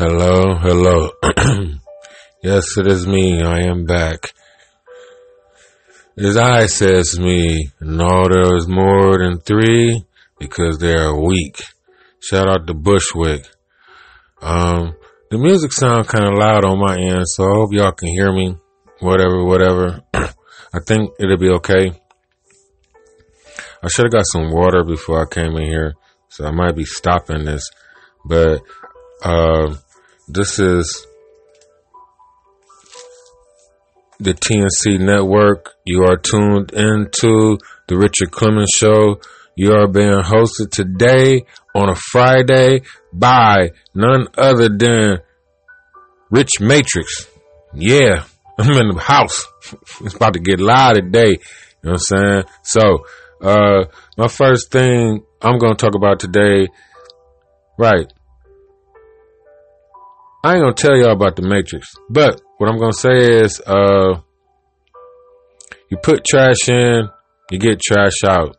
Hello, hello. yes, it is me. I am back. As I says me, no, there is more than three because they are weak. Shout out to Bushwick. Um, the music sound kind of loud on my end, so I hope y'all can hear me. Whatever, whatever. I think it'll be okay. I should have got some water before I came in here, so I might be stopping this. But uh, this is the TNC network. You are tuned into the Richard Clemens Show. You are being hosted today on a Friday by none other than Rich Matrixx. Yeah, I'm in the house. It's about to get loud today. You know what I'm saying? So, uh, my first thing I'm going to talk about today, right. I ain't to tell y'all about the Matrix, but what I'm to say is, uh, you put trash in, you get trash out.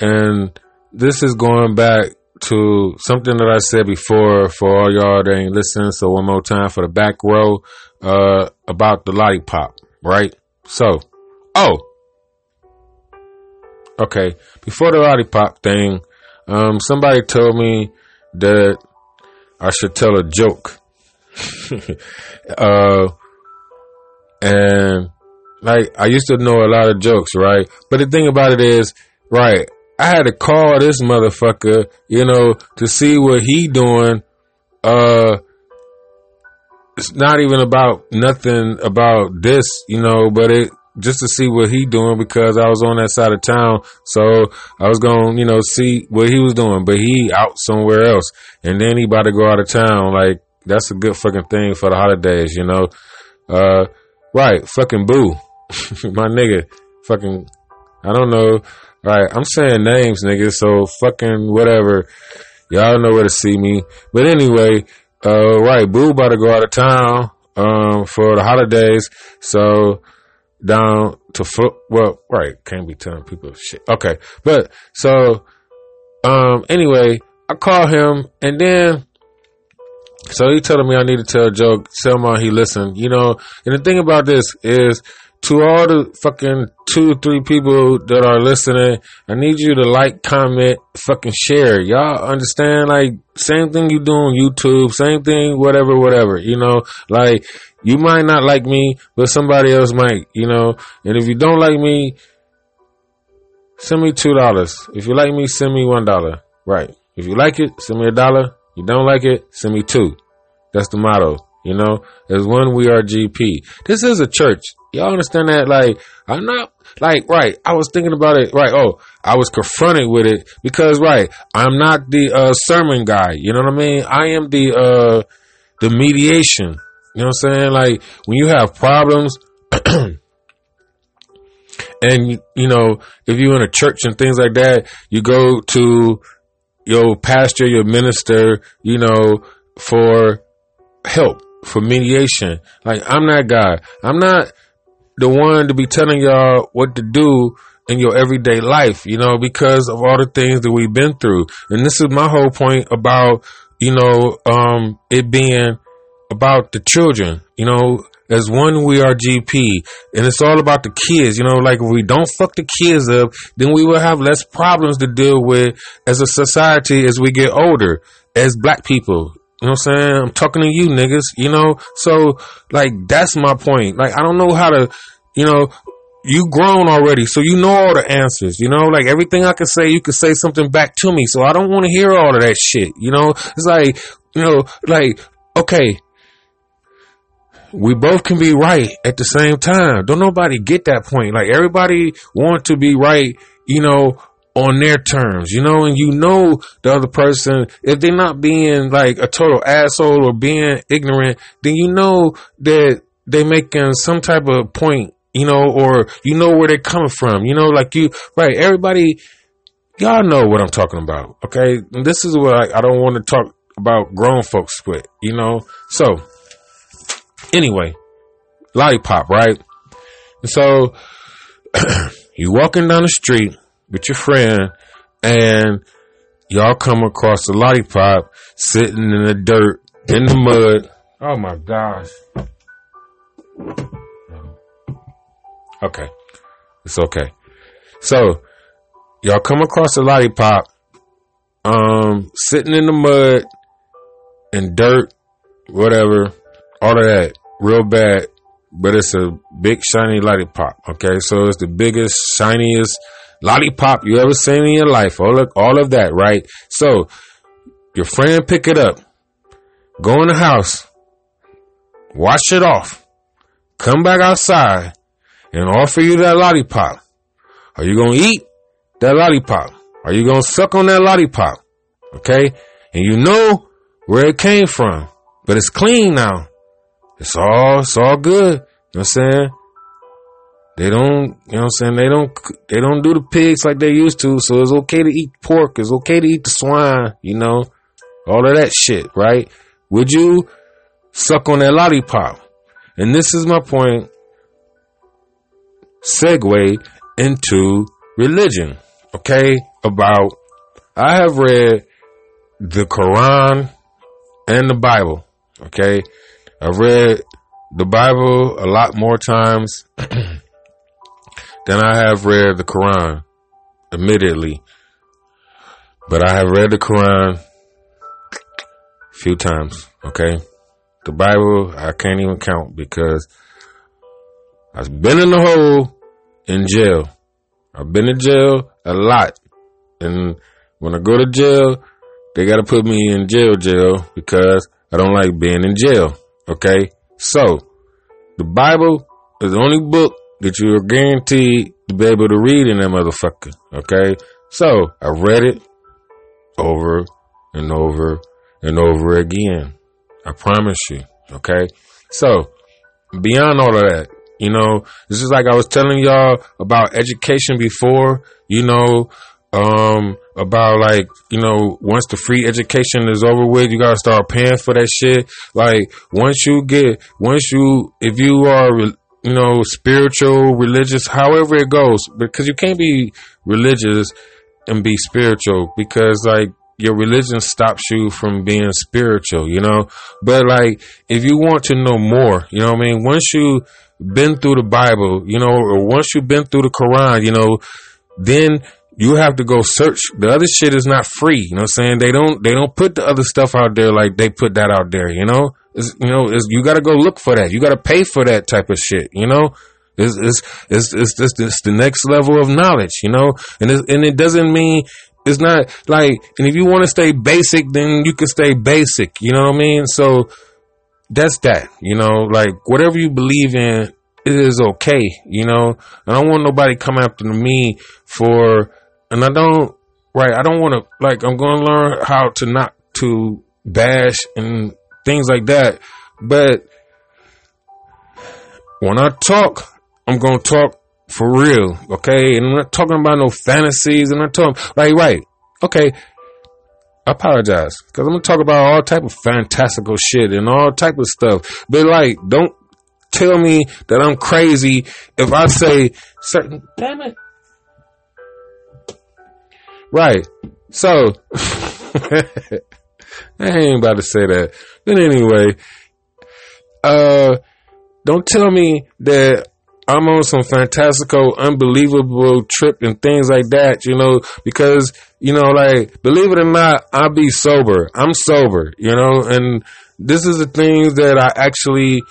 And this is going back to something that I said before for all y'all that ain't listening. So one more time for the back row, uh, about the lollipop, right? So, oh, okay. Before the lollipop thing, um, somebody told me that I should tell a joke. uh, and like I used to know a lot of jokes, right? But the thing about it is, right, I had to call this motherfucker, you know, to see what he doing. Uh, it's not even about nothing about this, you know, but it just to see what he doing because I was on that side of town. So I was gonna, you know, see what he was doing, but he out somewhere else. And then he about to go out of town. Like that's a good fucking thing for the holidays, you know? Uh, right. Fucking boo. My nigga. Fucking, I don't know. Right. I'm saying names, nigga. So fucking whatever. Y'all know where to see me. But anyway, uh, right. Boo about to go out of town, um, for the holidays. So, down to foot. Well, right, can't be telling people shit. Okay, but so um anyway, I call him and then so he telling me I need to tell a joke. Tell him he listened, you know. And the thing about this is to all the fucking two, three people that are listening, I need you to like, comment, fucking share. Y'all understand? Like, same thing you do on YouTube, same thing, whatever, whatever, you know, like, you might not like me, but somebody else might, you know, and if you don't like me, send me two dollars. If you like me, send me one dollar. Right. If you like it, send me a dollar. You don't like it, send me two. That's the motto. You know, as one we are GP. This is a church. Y'all understand that? Like, I'm not like right. I was thinking about it. Right. Oh, I was confronted with it because right. I'm not the uh, sermon guy. You know what I mean? I am the uh, the mediation. You know what I'm saying? Like when you have problems. and you know, if you're in a church and things like that, you go to your pastor, your minister, you know, for help, for mediation. Like I'm that guy. I'm not the one to be telling y'all what to do in your everyday life, you know, because of all the things that we've been through. And this is my whole point about, you know, um, it being about the children, you know, as one we are GP and it's all about the kids, you know, like if we don't fuck the kids up, then we will have less problems to deal with as a society as we get older, as black people. You know what I'm saying? I'm talking to you niggas, you know? So like that's my point. Like I don't know how to, you know, you grown already, so you know all the answers. You know, like everything I can say, you can say something back to me. So I don't want to hear all of that shit. You know, it's like, you know, like okay, we both can be right at the same time. Don't nobody get that point. Like everybody want to be right, you know, on their terms, you know, and you know the other person, if they're not being like a total asshole or being ignorant, then you know that they making some type of point, you know, or you know where they're coming from, you know, like you, right, everybody, y'all know what I'm talking about, okay? And this is what I, I don't want to talk about grown folks with, you know? So, Anyway, lollipop, right? And so you walking down the street with your friend and y'all come across a lollipop sitting in the dirt in the mud. Oh my gosh. Okay. It's okay. So, y'all come across a lollipop, um, sitting in the mud and dirt, whatever, all of that, real bad, but it's a big shiny lollipop. Okay. So it's the biggest, shiniest lollipop you ever seen in your life. All of, all of that, right? So your friend pick it up, go in the house, wash it off, come back outside and offer you that lollipop. Are you to eat that lollipop? Are you to suck on that lollipop? Okay. And you know where it came from, but it's clean now. It's all, it's all good. You know what I'm saying? They don't, you know what I'm saying? They don't, they don't do the pigs like they used to. So it's okay to eat pork. It's okay to eat the swine, you know, all of that shit, right? Would you suck on that lollipop? And this is my point. Segue into religion. Okay. About, I have read the Quran and the Bible. Okay. I've read the Bible a lot more times than I have read the Quran, admittedly. But I have read the Quran a few times, okay? The Bible, I can't even count because I've been in the hole in jail. I've been in jail a lot. And when I go to jail, they gotta put me in jail jail because I don't like being in jail, okay? So, the Bible is the only book that you are guaranteed to be able to read in that motherfucker. Okay. So I read it over and over and over again. I promise you. Okay. So beyond all of that, you know, this is like I was telling y'all about education before, you know, um, about like, you know, once the free education is over with, you gotta start paying for that shit. Like, once you get, once you, if you are you know, spiritual, religious, however it goes, because you can't be religious and be spiritual because like your religion stops you from being spiritual, you know? But like, if you want to know more, you know what I mean? Once you been through the Bible, you know, or once you've been through the Quran, you know, then you have to go search. The other shit is not free. You know what I'm saying? They don't, they don't put the other stuff out there like they put that out there, you know? It's, you know, you got to go look for that. You got to pay for that type of shit. You know, it's it's it's it's, it's, it's the next level of knowledge. You know, and and it doesn't mean it's not like. And if you want to stay basic, then you can stay basic. You know what I mean? So that's that. You know, like whatever you believe in, it is okay. You know, and I don't want nobody come after me for, and I don't. Right, I don't want to like. I'm going to learn how to not to bash and things like that. But when I talk, I'm to talk for real, okay? And I'm not talking about no fantasies. And I'm talking, like, right, okay. I apologize because I'm gonna talk about all type of fantastical shit and all type of stuff. But like, don't tell me that I'm crazy if I say certain. Damn it. Right. So, I ain't about to say that. But anyway, uh, don't tell me that I'm on some fantastical, unbelievable trip and things like that, you know, because, you know, like, believe it or not, I be sober. I'm sober, you know, and this is the things that I actually,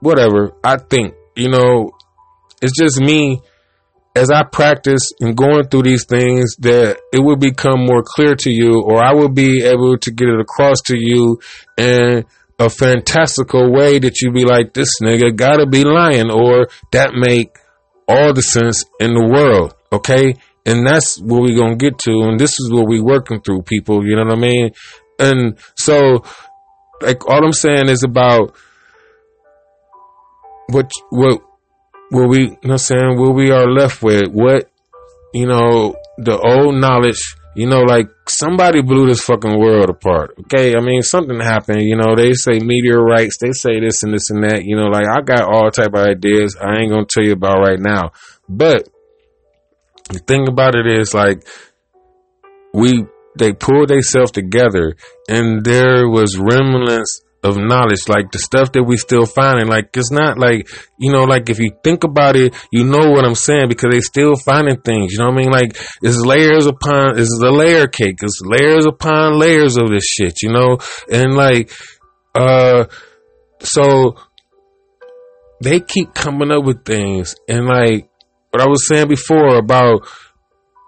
whatever, I think, you know, it's just me as I practice and going through these things that it will become more clear to you or I will be able to get it across to you in a fantastical way that you be like, this nigga gotta be lying or that make all the sense in the world. Okay. And that's what we're gonna get to. And this is what we're working through people. You know what I mean? And so like all I'm saying is about what, what, what we, you know I'm saying, what we are left with, what, you know, the old knowledge, you know, like somebody blew this fucking world apart. Okay. I mean, something happened, you know, they say meteorites, they say this and this and that, you know, like I got all type of ideas I ain't going to tell you about right now. But the thing about it is like, we they pulled themselves together and there was remnants of knowledge, like the stuff that we still finding. Like it's not like you know, like if you think about it, you know what I'm saying because they still finding things. You know what I mean? Like it's layers upon it's a layer cake. It's layers upon layers of this shit. You know, and like uh, so they keep coming up with things, and like what I was saying before about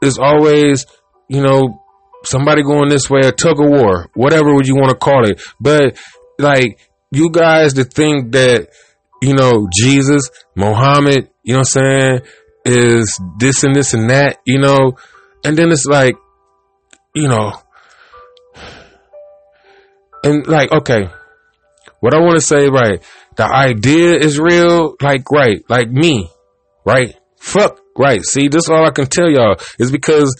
there's always you know somebody going this way, a tug of war, whatever would you want to call it, but like you guys to think that you know Jesus, Muhammad, you know what I'm saying, is this and this and that, you know, and then it's like, you know, and like okay, what I want to say, right? The idea is real, like right, like me, right? Fuck, right. See, this is all I can tell y'all is because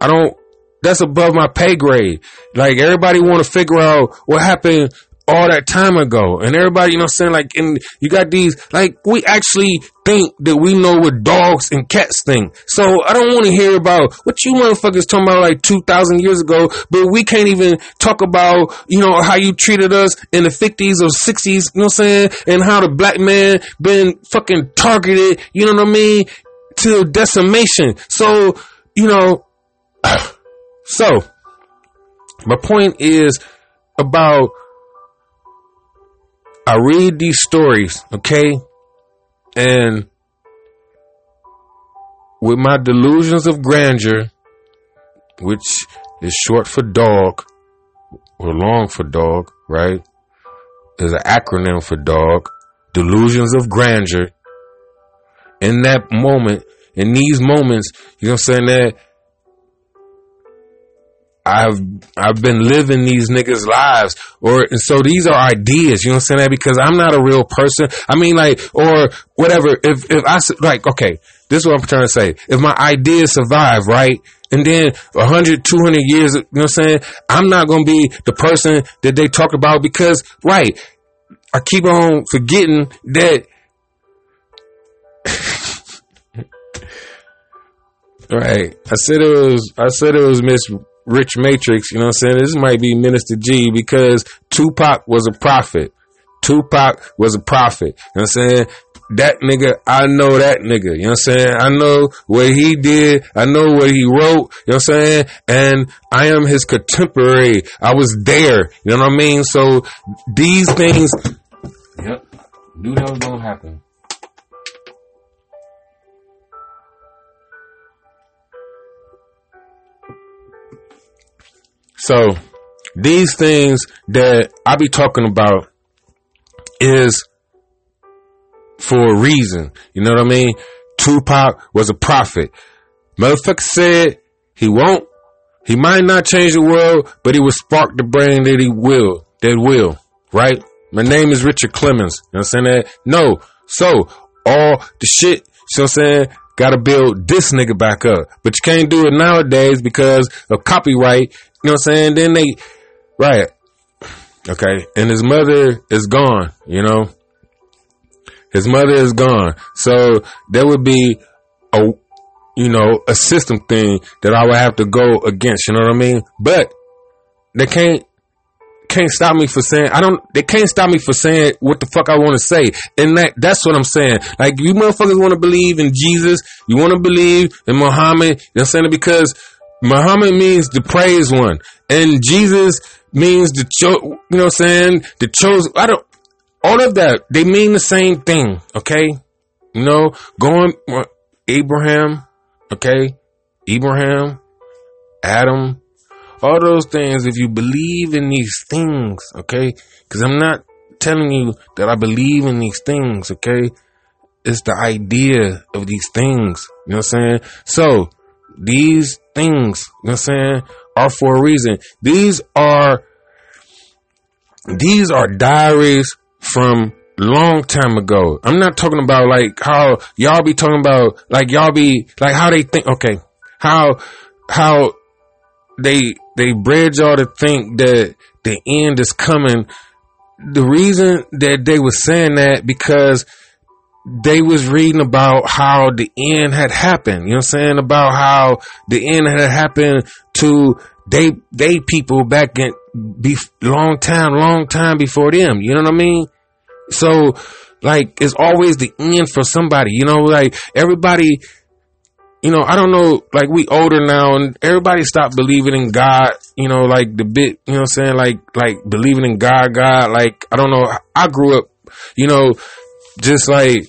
I don't that's above my pay grade. Like everybody want to figure out what happened all that time ago. And everybody, you know I'm saying? Like, and you got these, like, we actually think that we know what dogs and cats think. So I don't want to hear about what you motherfuckers talking about like 2,000 years ago, but we can't even talk about, you know, how you treated us in the 50s or 60s, you know what I'm saying? And how the black man been fucking targeted, you know what I mean? To decimation. So, you know, So, my point is about I read these stories, okay? And with my delusions of grandeur, which is short for dog or long for dog, right? There's an acronym for dog. Delusions of grandeur. In that moment, in these moments, you know what I'm saying? That I've I've been living these niggas' lives, or so these are ideas. You know what I'm saying? Because I'm not a real person. I mean, like, or whatever. If if I like, okay, this is what I'm trying to say. If my ideas survive, right, and then 100, 200 years, you know what I'm saying? I'm not gonna be the person that they talk about because, right, I keep on forgetting that. right, I said it was. I said it was Miss Rich Matrixx, you know what I'm saying? This might be Minister G because Tupac was a prophet. Tupac was a prophet. You know what I'm saying? That nigga, I know that nigga. You know what I'm saying? I know what he did. I know what he wrote. You know what I'm saying? And I am his contemporary. I was there. You know what I mean? So these things. Yep. Knew that was gonna happen. So these things that I be talking about is for a reason. You know what I mean? Tupac was a prophet. Motherfucker said he won't. He might not change the world, but he will spark the brain that he will. That will. Right? My name is Richard Clemens. You know what I'm saying? That? No. So, all the shit, you know what I'm saying? Gotta build this nigga back up. But you can't do it nowadays because of copyright you know what I'm saying? Then they, right. Okay. And his mother is gone, you know? His mother is gone. So there would be a, you know, a system thing that I would have to go against, you know what I mean? But they can't, can't stop me for saying I don't they can't stop me for saying what the fuck I want to say. And that that's what I'm saying. Like you motherfuckers want to believe in Jesus, you want to believe in Muhammad, you know saying? Because Muhammad means the praised one, and Jesus means the cho- you know what I'm saying the chosen. I don't all of that they mean the same thing. Okay, you know going uh, Abraham, okay, Abraham, Adam, all those things. If you believe in these things, okay, because I'm not telling you that I believe in these things, okay. It's the idea of these things. You know what I'm saying? So, these things, you know what I'm saying, are for a reason. These are these are diaries from long time ago. I'm not talking about like how y'all be talking about like y'all be like how they think okay. How how they they bred y'all to think that the end is coming. The reason that they were saying that because they was reading about how the end had happened. You know what I'm saying? About how the end had happened to they they people back in be long time, long time before them. You know what I mean? So like it's always the end for somebody. You know, like everybody you know, I don't know, like we older now and everybody stopped believing in God, you know, like the bit, you know I'm saying? Like, like believing in God, God, like, I don't know. I grew up, you know, just like,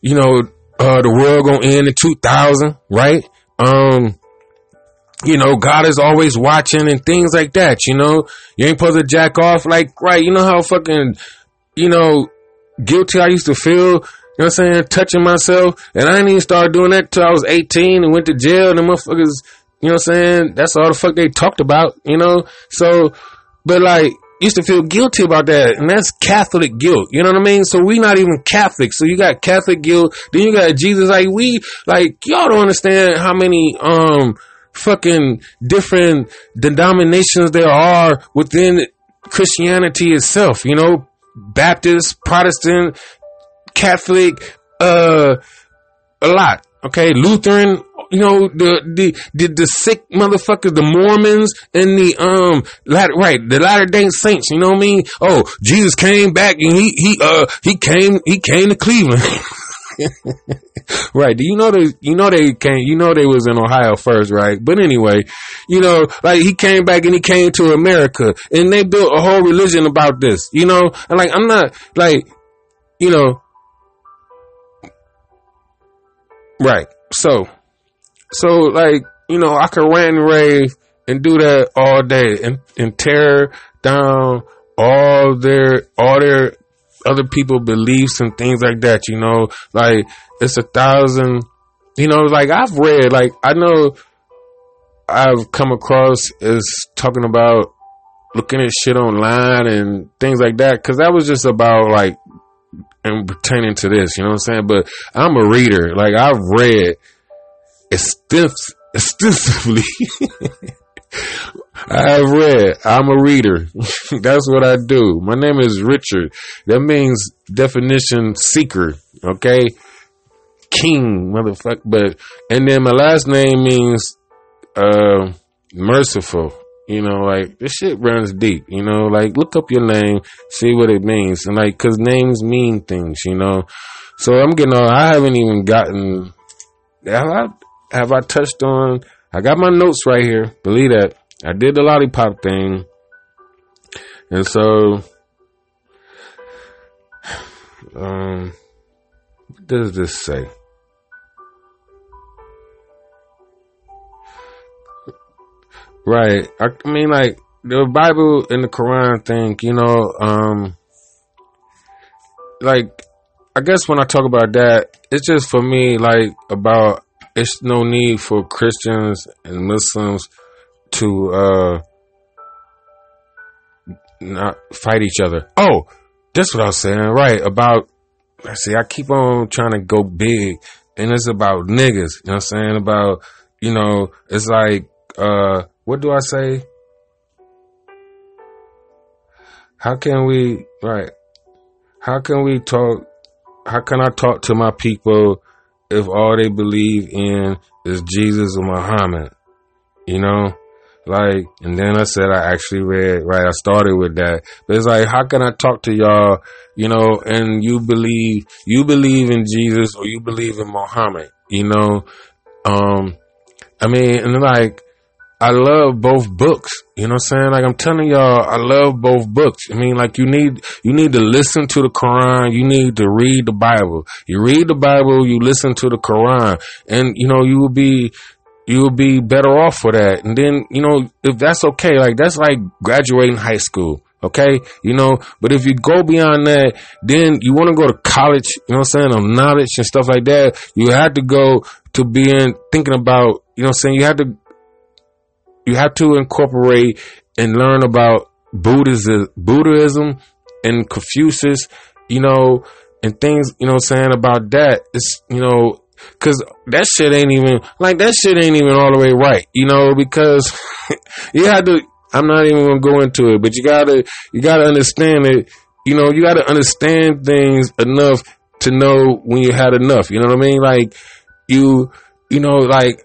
you know, uh, the world gonna end in 2000, right? Um, you know, God is always watching and things like that, you know, you ain't supposed to jack off like, right. You know how fucking, you know, guilty I used to feel you know what I'm saying? Touching myself. And I didn't even start doing that till I was 18 and went to jail. And the motherfuckers, you know what I'm saying? That's all the fuck they talked about, you know? So, but like, used to feel guilty about that. And that's Catholic guilt. You know what I mean? So we not even Catholic. So you got Catholic guilt. Then you got Jesus. Like we, like, y'all don't understand how many, um, fucking different denominations there are within Christianity itself, you know? Baptist, Protestant, Catholic, uh, a lot. Okay, Lutheran, you know, the, the, the, the sick motherfuckers, the Mormons and the, um, latter, right, the Latter day Saints, you know what I mean? Oh, Jesus came back and he, he, uh, he came, he came to Cleveland. right. Do you know they, you know they came, you know they was in Ohio first, right? But anyway, you know, like he came back and he came to America and they built a whole religion about this, you know? And like, I'm not, like, you know, Right. So, so like, you know, I could rant and rave and do that all day and, and tear down all their, all their other people beliefs and things like that, you know, like it's a thousand, you know, like I've read, like I know I've come across is talking about looking at shit online and things like that. Cause that was just about like and pertaining to this, you know what I'm saying? But I'm a reader. Like I've read extensively. I've read. I'm a reader. That's what I do. My name is Richard. That means definition seeker. Okay. King, motherfucker. But, and then my last name means, uh, merciful. You know, like this shit runs deep. You know, like look up your name, see what it means, and like, cause names mean things. You know, so I'm getting on. I haven't even gotten. Have I? Have I touched on? I got my notes right here. Believe that I did the lollipop thing, and so, um, what does this say? Right. I, mean, like the Bible and the Quran thing, you know, um, like I guess when I talk about that, it's just for me like about it's no need for Christians and Muslims to uh not fight each other. Oh, that's what I was saying, right? About see, I keep on trying to go big, and it's about niggas. You know what I'm saying? About you know, it's like uh what do I say? How can we, right? How can we talk? How can I talk to my people if all they believe in is Jesus or Muhammad? You know? Like, and then I said I actually read, right? I started with that. But it's like, how can I talk to y'all, you know, and you believe, you believe in Jesus or you believe in Muhammad, you know? Um, I mean, and like, I love both books. You know what I'm saying? Like I'm telling y'all, I love both books. I mean, like you need you need to listen to the Quran, you need to read the Bible. You read the Bible, you listen to the Quran, and you know, you will be you will be better off for that. And then, you know, if that's okay, like that's like graduating high school. Okay. You know, but if you go beyond that, then you want to go to college, you know what I'm saying, on knowledge and stuff like that. You have to go to being thinking about, you know what I'm saying, you have to you have to incorporate and learn about Buddhism, Buddhism and Confucius, you know, and things, you know I'm saying, about that. It's, you know, cause that shit ain't even, like that shit ain't even all the way right, you know, because you have to, I'm not even gonna go into it, but you gotta, you gotta understand it, you know, you gotta understand things enough to know when you had enough. You know what I mean? Like you, you know, like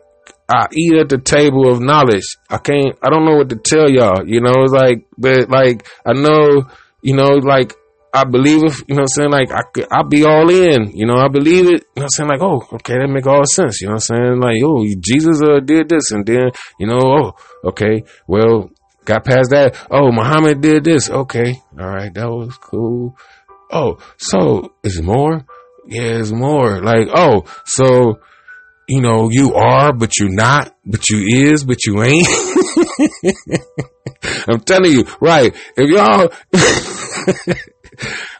I eat at the table of knowledge. I can't, I don't know what to tell y'all, you know, it's like, but like, I know, you know, like, I believe it, you know I'm saying? Like, I could, I'll be all in, you know, I believe it, you know what I'm saying? Like, oh, okay, that make all sense, you know what I'm saying? Like, oh, Jesus uh, did this, and then, you know, oh, okay, well, got past that. Oh, Muhammad did this. Okay, all right, that was cool. Oh, so is more? Yeah, it's more. Like, oh, so you know, you are, but you're not, but you is, but you ain't. I'm telling you, right? If y'all,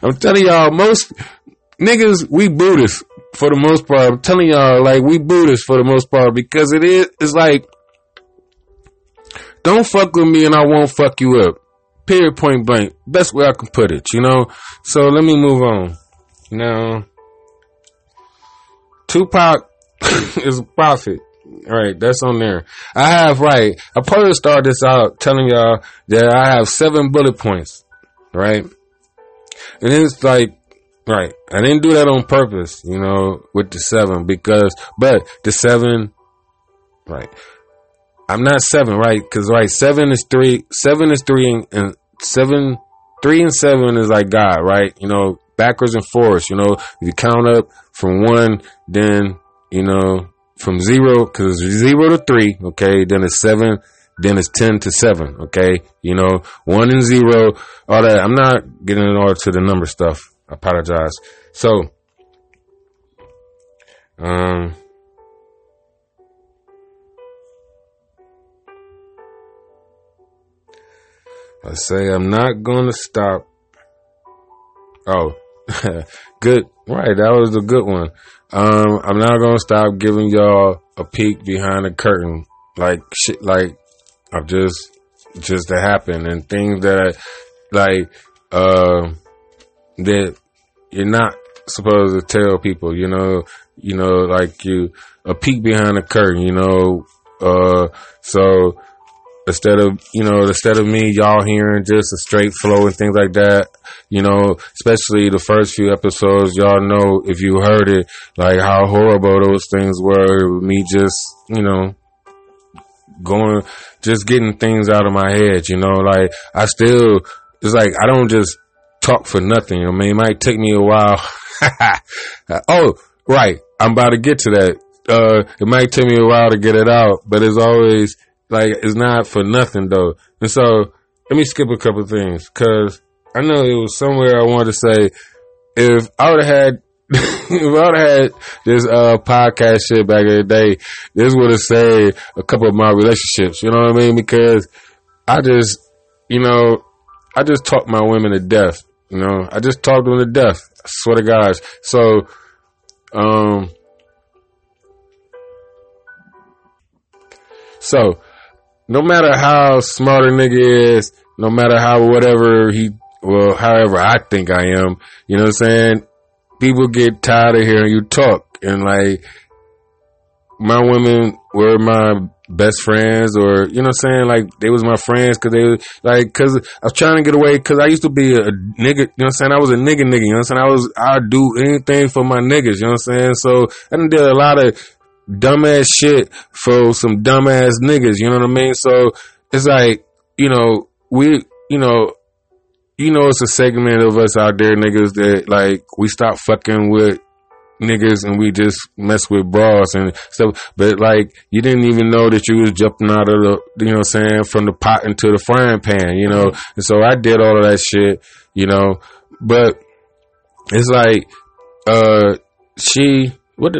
I'm telling y'all, most niggas, we Buddhists for the most part. I'm telling y'all, like, we Buddhists for the most part because it is, it's like, don't fuck with me and I won't fuck you up. Period, point blank. Best way I can put it, you know? So let me move on. Now, Tupac is a prophet. Right, that's on there. I have right. I probably start this out telling y'all that I have seven bullet points. Right, and it's like right. I didn't do that on purpose, you know, with the seven because, but the seven, right. I'm not seven, right? Because right, seven is three. Seven is three, and, and seven, three and seven is like God, right? You know, backwards and forwards. You know, if you count up from one, then you know, from zero, cause zero to three, okay, then it's seven, then it's 10 to seven, okay, you know, one and zero, all that. I'm not getting all to the number stuff. I apologize. So, um, I say I'm not gonna stop. Oh, good. Right. That was a good one. Um, I'm not gonna stop giving y'all a peek behind the curtain, like shit, like I'm just, just to happen and things that, like, uh, that you're not supposed to tell people, you know, you know, like you, a peek behind the curtain, you know, uh, so, instead of you know instead of me y'all hearing just a straight flow and things like that you know especially the first few episodes y'all know if you heard it like how horrible those things were me just you know going just getting things out of my head you know like i still it's like i don't just talk for nothing i mean it might take me a while. Oh right i'm about to get to that. Uh it might take me a while to get it out but it's always like it's not for nothing though. And so let me skip a couple things because I know it was somewhere I wanted to say if I would have had if I would have had this uh, podcast shit back in the day, this would have saved a couple of my relationships. You know what I mean? Because I just, you know, I just talk my women to death. You know, I just talk them to death. I swear to God. So, um, so no matter how smart a nigga is, no matter how whatever he, well, however I think I am, you know what I'm saying? People get tired of hearing you talk and like, my women were my best friends or, you know what I'm saying? Like, they was my friends cause they, like, cause I was trying to get away cause I used to be a nigga, you know what I'm saying? I was a nigga nigga, you know what I'm saying? I was, I'd do anything for my niggas, you know what I'm saying? So I did a lot of dumbass shit for some dumbass niggas. You know what I mean? So it's like, you know, we, you know, you know, it's a segment of us out there, niggas, that like we stop fucking with niggas and we just mess with bras and stuff. But like, you didn't even know that you was jumping out of the, you know what I'm saying, from the pot into the frying pan, you know? And so I did all of that shit, you know, but it's like, uh, she,